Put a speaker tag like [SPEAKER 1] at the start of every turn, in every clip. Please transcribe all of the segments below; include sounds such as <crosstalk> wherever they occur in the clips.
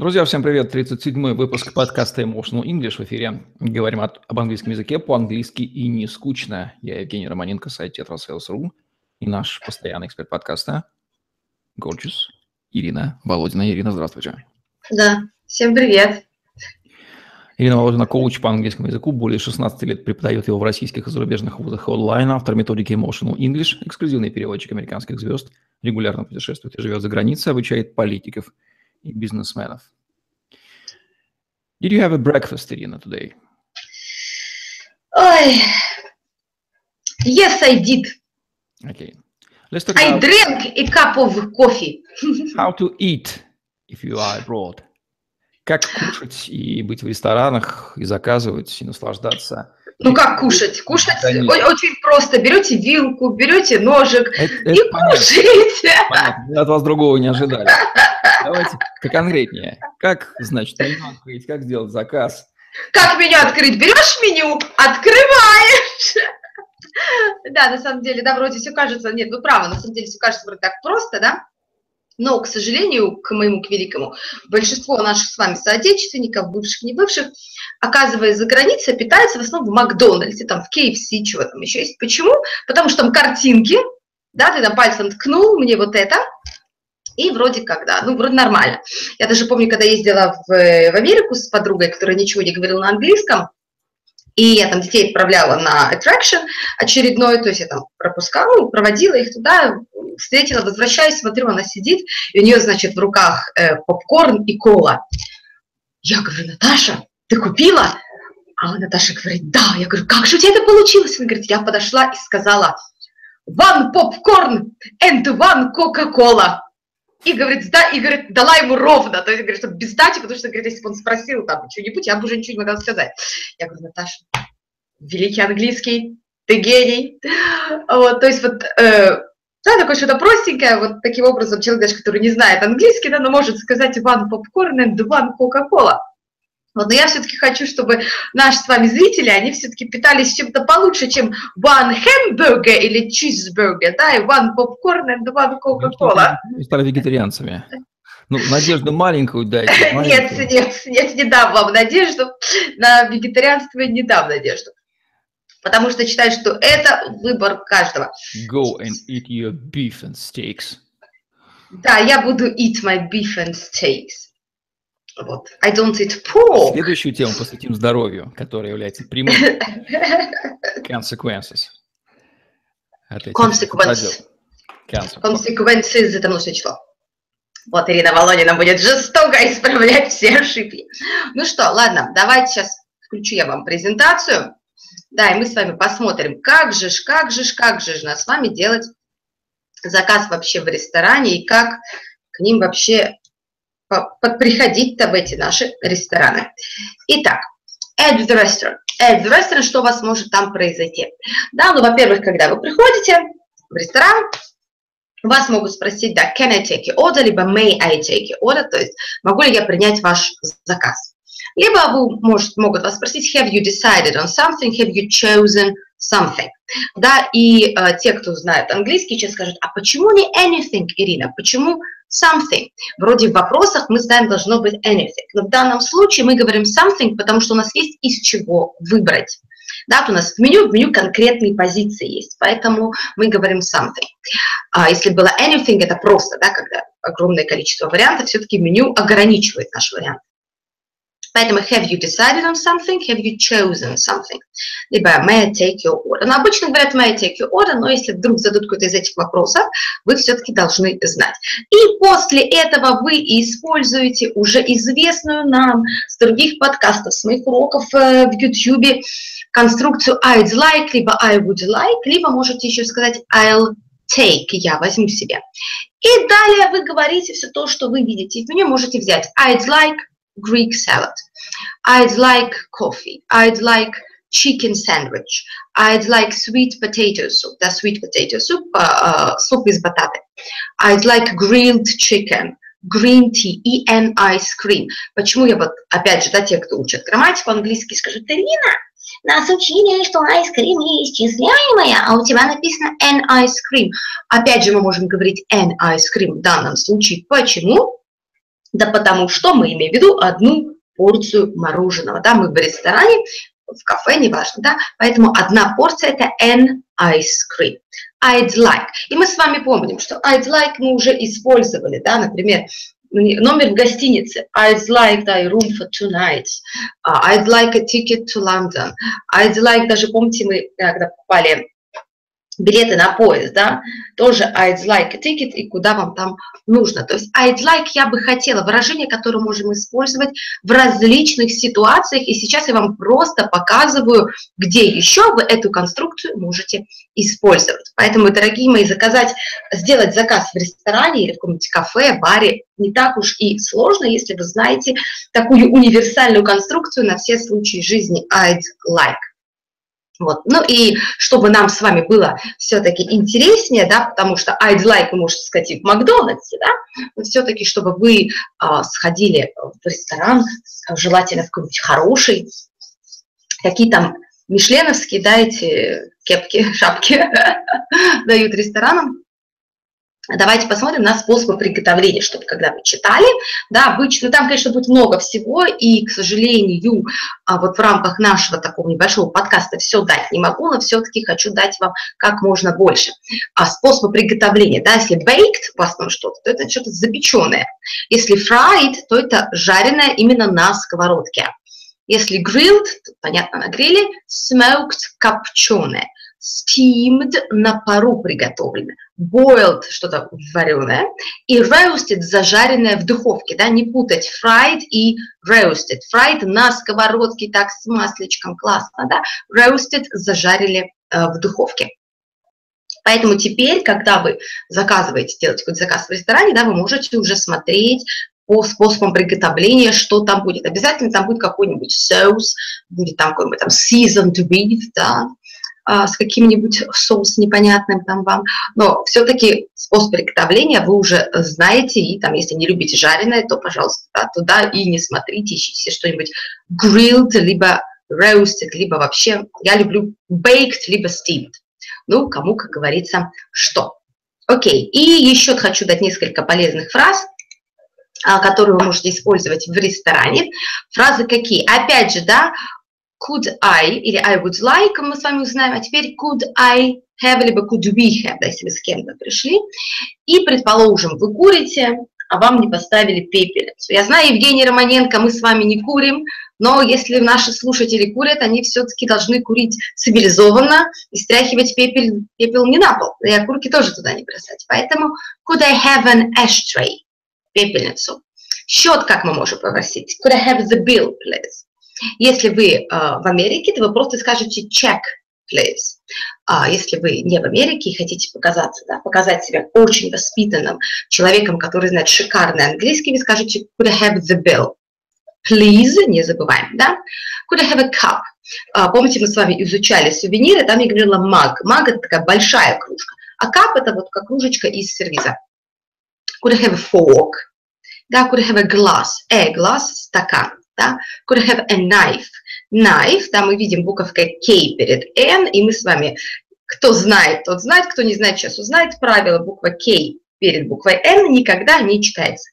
[SPEAKER 1] Друзья, всем привет. 37-й выпуск подкаста Emotional English в эфире. Говорим от, об английском языке по-английски и не скучно. Я Евгений Романенко, сайт TetraSales.ru и наш постоянный эксперт подкаста Gorgeous Ирина Володина. Ирина, здравствуйте.
[SPEAKER 2] Да, всем привет.
[SPEAKER 1] Ирина Володина – коуч по английскому языку, более 16 лет преподает его в российских и зарубежных вузах онлайн, автор методики Emotional English, эксклюзивный переводчик американских звезд, регулярно путешествует и живет за границей, обучает политиков – и бизнесменов. Did you have a breakfast, Irina, today?
[SPEAKER 2] Ой, yes, I did.
[SPEAKER 1] Okay.
[SPEAKER 2] Let's talk I drank a cup of coffee. <laughs>
[SPEAKER 1] how to eat if you are abroad. Как кушать и быть в ресторанах, и заказывать, и наслаждаться
[SPEAKER 2] ну как кушать? Кушать Конечно. очень просто. Берете вилку, берете ножик это, и это кушаете.
[SPEAKER 1] Понятно. От вас другого не ожидали. <laughs> Давайте конкретнее. Как, значит, меню открыть, как сделать заказ?
[SPEAKER 2] Как меню открыть? Берешь меню, открываешь. Да, на самом деле, да, вроде все кажется, нет, вы правы, на самом деле все кажется вроде так просто, да, но, к сожалению, к моему, к великому, большинство наших с вами соотечественников, бывших, не бывших, оказываясь за границей, питаются в основном в Макдональдсе, там, в KFC, чего там еще есть. Почему? Потому что там картинки, да, ты там пальцем ткнул, мне вот это, и вроде как, да, ну, вроде нормально. Я даже помню, когда ездила в, в Америку с подругой, которая ничего не говорила на английском, и я там детей отправляла на attraction очередной, то есть я там пропускала, проводила их туда, встретила, возвращаюсь, смотрю, она сидит, и у нее, значит, в руках э, попкорн и кола. Я говорю, Наташа, ты купила? А Наташа говорит, да. Я говорю, как же у тебя это получилось? Она говорит, я подошла и сказала, one popcorn and one Coca-Cola. И говорит, да, и говорит, дала ему ровно, то есть, говорит, чтобы без дати, потому что, говорит, если бы он спросил там что-нибудь, я бы уже ничего не могла сказать. Я говорю, Наташа, великий английский, ты гений. Вот, то есть вот, э, да, такое что-то простенькое, вот таким образом человек даже, который не знает английский, да, но может сказать one popcorn and one Coca-Cola. Вот, но я все-таки хочу, чтобы наши с вами зрители, они все-таки питались чем-то получше, чем one hamburger или cheeseburger, да, и one popcorn and one Coca-Cola.
[SPEAKER 1] Мы стали вегетарианцами. Ну, надежду маленькую дайте. <laughs>
[SPEAKER 2] Маленькую. Нет, нет, нет, не дам вам надежду. На вегетарианство не дам надежду. Потому что считаю, что это выбор каждого.
[SPEAKER 1] Go and eat your beef and steaks.
[SPEAKER 2] Да, я буду eat my beef and steaks. Вот. I don't eat pork.
[SPEAKER 1] Следующую тему посвятим здоровью, которая является прямым <laughs> consequences.
[SPEAKER 2] Consequences. Consequences – это множественное число. Вот Ирина Володина будет жестоко исправлять все ошибки. Ну что, ладно, давайте сейчас включу я вам презентацию. Да, и мы с вами посмотрим, как же ж, как же ж, как же ж нас с вами делать заказ вообще в ресторане и как к ним вообще приходить-то в эти наши рестораны. Итак, at the restaurant. At the restaurant, что у вас может там произойти? Да, ну, во-первых, когда вы приходите в ресторан, вас могут спросить, да, can I take your order, либо may I take your order, то есть могу ли я принять ваш заказ. Либо вы может, могут вас спросить, have you decided on something, have you chosen something. Да, и э, те, кто знает английский, сейчас скажут, а почему не anything, Ирина, почему something. Вроде в вопросах мы знаем, должно быть anything. Но в данном случае мы говорим something, потому что у нас есть из чего выбрать. Да, у нас в меню, в меню конкретные позиции есть, поэтому мы говорим something. А если было anything, это просто, да, когда огромное количество вариантов, все-таки меню ограничивает наш вариант. Поэтому have you decided on something, have you chosen something. Либо may I take your order. Но обычно говорят may I take your order, но если вдруг зададут какой-то из этих вопросов, вы все-таки должны знать. И после этого вы используете уже известную нам с других подкастов, с моих уроков э, в YouTube конструкцию I'd like, либо I would like, либо можете еще сказать I'll take, я возьму себе. И далее вы говорите все то, что вы видите. В меню можете взять I'd like, Greek salad. I'd like coffee. I'd like chicken sandwich. I'd like sweet potato soup. That's sweet potato soup, uh, uh, суп из бататы. I'd like grilled chicken. Green tea и an ice cream. Почему я вот, опять же, да, те, кто учат грамматику английский, скажут, Ирина, нас учили, что ice cream исчисляемая, а у тебя написано an ice cream. Опять же, мы можем говорить an ice cream в данном случае. Почему? Да потому что мы имеем в виду одну порцию мороженого. Да, мы в ресторане, в кафе, неважно, да, поэтому одна порция – это an ice cream. I'd like. И мы с вами помним, что I'd like мы уже использовали, да, например, номер в гостинице. I'd like a room for two nights. Uh, I'd like a ticket to London. I'd like, даже помните, мы когда попали билеты на поезд, да, тоже I'd like a ticket и куда вам там нужно. То есть I'd like я бы хотела, выражение, которое можем использовать в различных ситуациях, и сейчас я вам просто показываю, где еще вы эту конструкцию можете использовать. Поэтому, дорогие мои, заказать, сделать заказ в ресторане или в каком-нибудь кафе, баре не так уж и сложно, если вы знаете такую универсальную конструкцию на все случаи жизни I'd like. Вот. Ну и чтобы нам с вами было все-таки интереснее, да, потому что I'd like вы можете сказать и в Макдональдсе, да, все-таки чтобы вы а, сходили в ресторан, желательно в какой-нибудь хороший, какие там мишленовские, да, эти кепки, <laughs> шапки <laughs> дают ресторанам, Давайте посмотрим на способы приготовления, чтобы когда вы читали, да, обычно там, конечно, будет много всего, и, к сожалению, а вот в рамках нашего такого небольшого подкаста все дать не могу, но все-таки хочу дать вам как можно больше. А способы приготовления, да, если baked вас там что-то, то это что-то запеченное. Если fried, то это жареное именно на сковородке. Если grilled, то, понятно, на гриле, smoked, копченое steamed на пару приготовлено, boiled что-то вареное и roasted зажаренное в духовке, да, не путать fried и roasted. Fried на сковородке так с масличком, классно, да, roasted зажарили э, в духовке. Поэтому теперь, когда вы заказываете, делаете какой-то заказ в ресторане, да, вы можете уже смотреть по способам приготовления, что там будет. Обязательно там будет какой-нибудь соус, будет там какой-нибудь там seasoned beef, да, с каким-нибудь соусом непонятным там вам, но все-таки способ приготовления вы уже знаете, и там, если не любите жареное, то, пожалуйста, да, туда и не смотрите, ищите что-нибудь grilled, либо roasted, либо вообще, я люблю baked, либо steamed. Ну, кому, как говорится, что. Окей, и еще хочу дать несколько полезных фраз, а, которые вы можете использовать в ресторане. Фразы какие? Опять же, да, could I или I would like, мы с вами узнаем, а теперь could I have, либо could we have, да, если вы с кем-то пришли. И, предположим, вы курите, а вам не поставили пепельницу. Я знаю, Евгений Романенко, мы с вами не курим, но если наши слушатели курят, они все-таки должны курить цивилизованно и стряхивать пепел, пепел не на пол, и окурки тоже туда не бросать. Поэтому could I have an ashtray, пепельницу. Счет как мы можем попросить? Could I have the bill, please? Если вы э, в Америке, то вы просто скажете check, please. А если вы не в Америке и хотите показаться, да, показать себя очень воспитанным человеком, который знает шикарный английский, вы скажете could I have the bill? Please, не забываем, да? Could I have a cup? А, помните, мы с вами изучали сувениры, там я говорила mug. Mug – это такая большая кружка, а cup – это вот как кружечка из сервиза. Could I have a fork? Да, could I have a glass? A glass – стакан да, could have a knife. Knife, да, мы видим буковка K перед N, и мы с вами, кто знает, тот знает, кто не знает, сейчас узнает правило, буква K перед буквой N никогда не читается.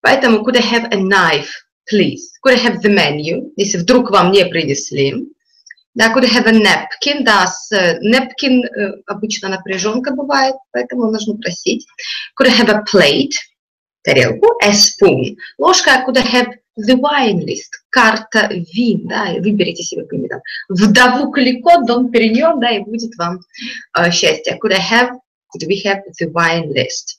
[SPEAKER 2] Поэтому could I have a knife, please? Could I have the menu, если вдруг вам не принесли? Да, could I have a napkin? Да, с napkin э, обычно напряженка бывает, поэтому нужно просить. Could I have a plate? Тарелку. A spoon. Ложка. Could I have The wine list, карта вин, да, выберите себе какой-нибудь там вдову Калико, Дон Периньон, да, и будет вам э, счастье. Could I have, could we have the wine list?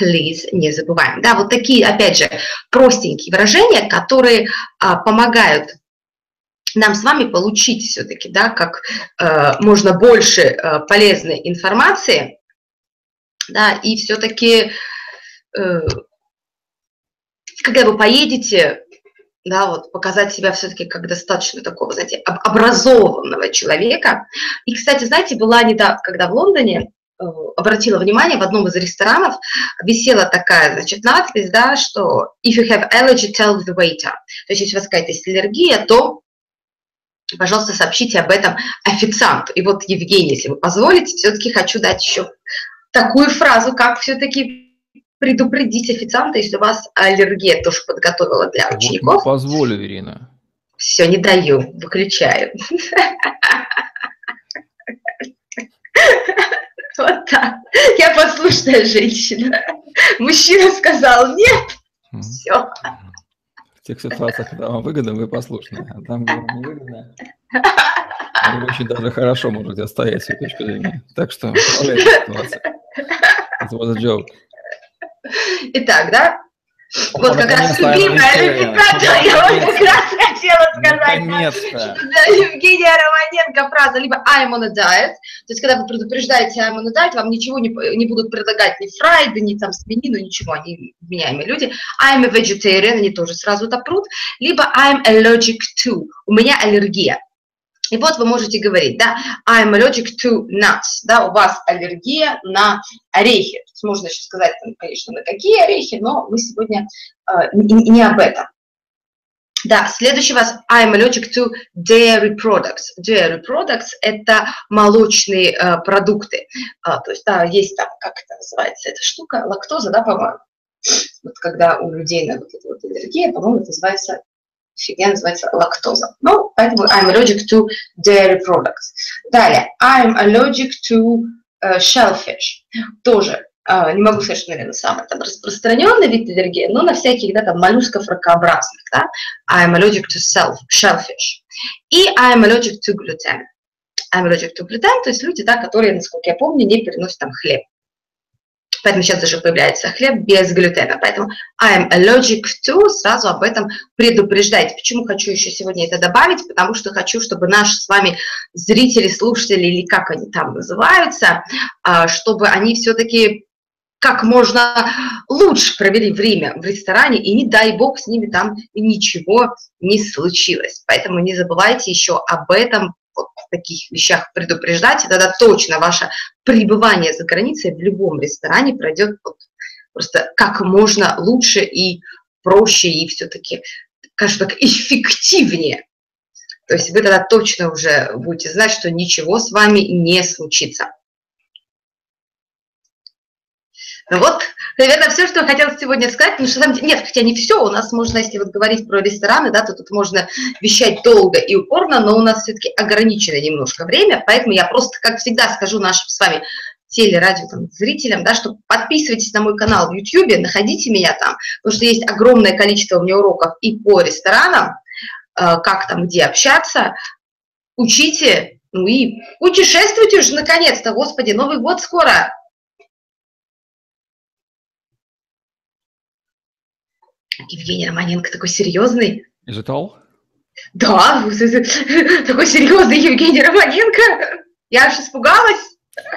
[SPEAKER 2] Please, не забываем. Да, вот такие, опять же, простенькие выражения, которые а, помогают нам с вами получить все-таки, да, как э, можно больше э, полезной информации, да, и все-таки э, когда вы поедете, да, вот показать себя все-таки как достаточно такого, знаете, образованного человека. И, кстати, знаете, была недавно, когда в Лондоне, э, обратила внимание, в одном из ресторанов висела такая, значит, надпись, да, что if you have allergy, tell the waiter. То есть, если у вас какая-то аллергия, то пожалуйста, сообщите об этом официанту. И вот, Евгений, если вы позволите, все-таки хочу дать еще такую фразу, как все-таки предупредить официанта, если у вас аллергия, тоже подготовила для учеников. Вот
[SPEAKER 1] позволю, Ирина.
[SPEAKER 2] Все, не даю, выключаю. Вот так. Я послушная женщина. Мужчина сказал нет. Все.
[SPEAKER 1] В тех ситуациях, когда вам выгодно, вы послушны. А там, где вам не выгодно, вы очень даже хорошо можете отстоять свою точку зрения. Так что, ситуация.
[SPEAKER 2] Это was a joke. Итак, да? Вот как раз любимая цитата, я <laughs> вот как раз хотела сказать. Евгения Романенко фраза либо I'm on a diet, то есть когда вы предупреждаете I'm on a diet, вам ничего не, не будут предлагать ни фрайды, ни там свинину, ничего, они вменяемые люди. I'm a vegetarian, они тоже сразу топрут. Либо I'm allergic to, у меня аллергия. И вот вы можете говорить, да, I'm allergic to nuts, да, у вас аллергия на орехи. Можно еще сказать, конечно, на какие орехи, но мы сегодня э, не, об этом. Да, следующий у вас I'm allergic to dairy products. Dairy products – это молочные э, продукты. А, то есть, да, есть там, как это называется, эта штука, лактоза, да, по-моему. Вот когда у людей на вот эту вот аллергия, по-моему, это называется фигня называется лактоза. Ну, поэтому I'm allergic to dairy products. Далее, I'm allergic to uh, shellfish. Тоже Uh, не могу сказать, что, наверное, самый там распространенный вид аллергии, но на всяких, да, там, моллюсков ракообразных, да, I'm allergic to self, shellfish. И I'm allergic to gluten. I'm allergic to gluten, то есть люди, да, которые, насколько я помню, не переносят там хлеб. Поэтому сейчас даже появляется хлеб без глютена. Поэтому I'm allergic to, сразу об этом предупреждайте. Почему хочу еще сегодня это добавить? Потому что хочу, чтобы наши с вами зрители, слушатели, или как они там называются, а, чтобы они все-таки как можно лучше провели время в ресторане, и не дай бог с ними там ничего не случилось. Поэтому не забывайте еще об этом вот в таких вещах предупреждать, и тогда точно ваше пребывание за границей в любом ресторане пройдет вот просто как можно лучше и проще, и все-таки, скажем так, эффективнее. То есть вы тогда точно уже будете знать, что ничего с вами не случится. Ну вот, наверное, все, что я хотела сегодня сказать, потому что нет, хотя не все, у нас можно, если вот говорить про рестораны, да, то тут можно вещать долго и упорно, но у нас все-таки ограничено немножко время, поэтому я просто, как всегда, скажу нашим с вами теле, радио, там, зрителям, да, что подписывайтесь на мой канал в YouTube, находите меня там, потому что есть огромное количество у меня уроков и по ресторанам, э, как там, где общаться, учите, ну и путешествуйте уже наконец-то, господи, Новый год скоро, Евгений Романенко такой серьезный.
[SPEAKER 1] Is it all?
[SPEAKER 2] Да, <laughs> такой серьезный Евгений Романенко. Я аж испугалась.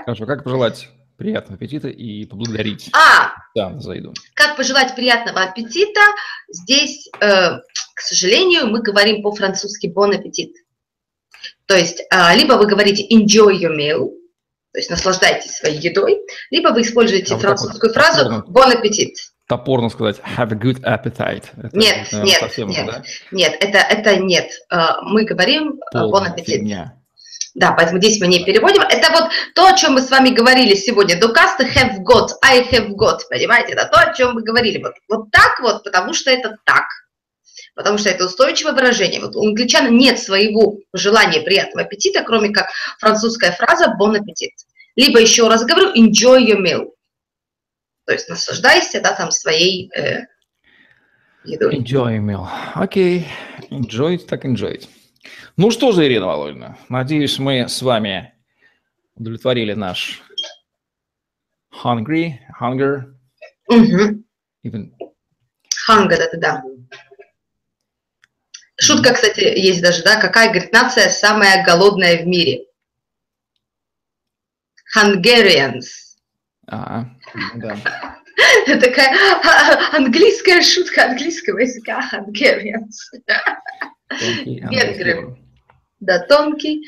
[SPEAKER 1] Хорошо, как пожелать приятного аппетита и поблагодарить
[SPEAKER 2] а,
[SPEAKER 1] да, за еду?
[SPEAKER 2] Как пожелать приятного аппетита? Здесь, э, к сожалению, мы говорим по-французски bon appetit. То есть, э, либо вы говорите enjoy your meal, то есть наслаждайтесь своей едой, либо вы используете а французскую вот фразу bon appetit
[SPEAKER 1] топорно сказать have a good appetite.
[SPEAKER 2] Это, нет, наверное, нет, совсем нет, да? нет, это, это нет. А, мы говорим bon appetit. Фигня. Да, поэтому здесь мы не переводим. Это вот то, о чем мы с вами говорили сегодня. Do cast have got, I have got, понимаете? Это то, о чем мы говорили. Вот, вот так вот, потому что это так. Потому что это устойчивое выражение. Вот у англичан нет своего желания приятного аппетита, кроме как французская фраза bon appetit. Либо еще раз говорю, enjoy your meal. То есть наслаждайся, да, там своей э, едой.
[SPEAKER 1] Enjoy meal. Окей. Okay. Enjoy, так enjoy. Ну что же, Ирина Володина, надеюсь, мы с вами удовлетворили наш hungry, hunger.
[SPEAKER 2] Угу. Even... Hunger, это да. Шутка, кстати, есть даже, да, какая, говорит, нация самая голодная в мире? Hungarians.
[SPEAKER 1] А, да. <laughs>
[SPEAKER 2] Такая <laughs> английская шутка английского языка, Hungarians. Венгры. Да, тонкий.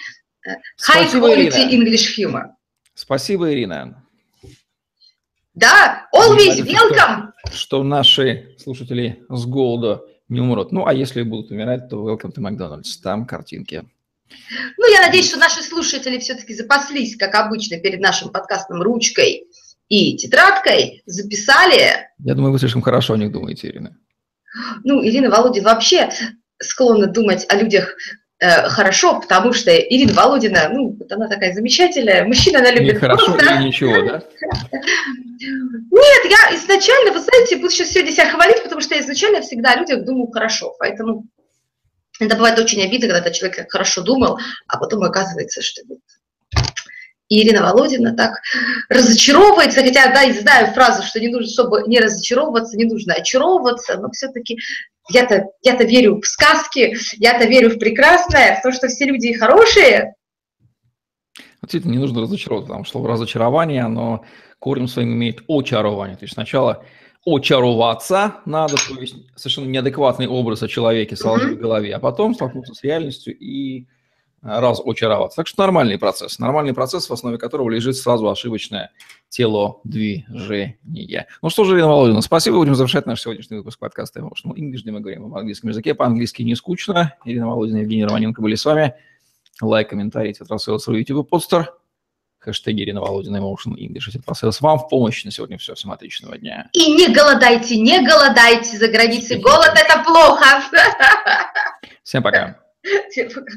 [SPEAKER 2] High quality English humor.
[SPEAKER 1] Спасибо, Ирина.
[SPEAKER 2] Да, always welcome.
[SPEAKER 1] Что, что наши слушатели с голода не умрут. Ну, а если будут умирать, то welcome to McDonald's. Там картинки.
[SPEAKER 2] Ну, я надеюсь, что наши слушатели все-таки запаслись, как обычно, перед нашим подкастом ручкой и тетрадкой записали...
[SPEAKER 1] Я думаю, вы слишком хорошо о них думаете, Ирина.
[SPEAKER 2] Ну, Ирина Володина вообще склонна думать о людях э, хорошо, потому что Ирина Володина, ну, вот она такая замечательная, мужчина она любит.
[SPEAKER 1] Не хорошо просто... или ничего, да?
[SPEAKER 2] Нет, я изначально, вы знаете, буду сейчас сегодня себя хвалить, потому что я изначально всегда о людях думаю хорошо, поэтому это бывает очень обидно, когда человек хорошо думал, а потом оказывается, что. И Ирина Володина так <laughs> разочаровывается, хотя, да, и знаю фразу, что не нужно, чтобы не разочаровываться, не нужно очаровываться, но все-таки я-то я -то верю в сказки, я-то верю в прекрасное, в то, что все люди хорошие.
[SPEAKER 1] Действительно, не нужно разочаровываться, потому что разочарование, оно корнем своим имеет очарование. То есть сначала очароваться надо, то есть совершенно неадекватный образ о человеке сложить mm-hmm. в голове, а потом столкнуться с реальностью и раз очароваться. Так что нормальный процесс. Нормальный процесс, в основе которого лежит сразу ошибочное телодвижение. Ну что же, Ирина Володина, спасибо. Будем завершать наш сегодняшний выпуск подкаста Emotional English, где мы говорим об английском языке. По-английски не скучно. Ирина Володина и Евгений Романенко были с вами. Лайк, комментарий, тетрасейлс, YouTube постер. Хэштеги Ирина Володина Emotional English. Тетрасейлс. Вам в помощь на сегодня все. Всем отличного дня.
[SPEAKER 2] И не голодайте, не голодайте за границей. Голод – это плохо.
[SPEAKER 1] Всем пока.
[SPEAKER 2] Всем пока.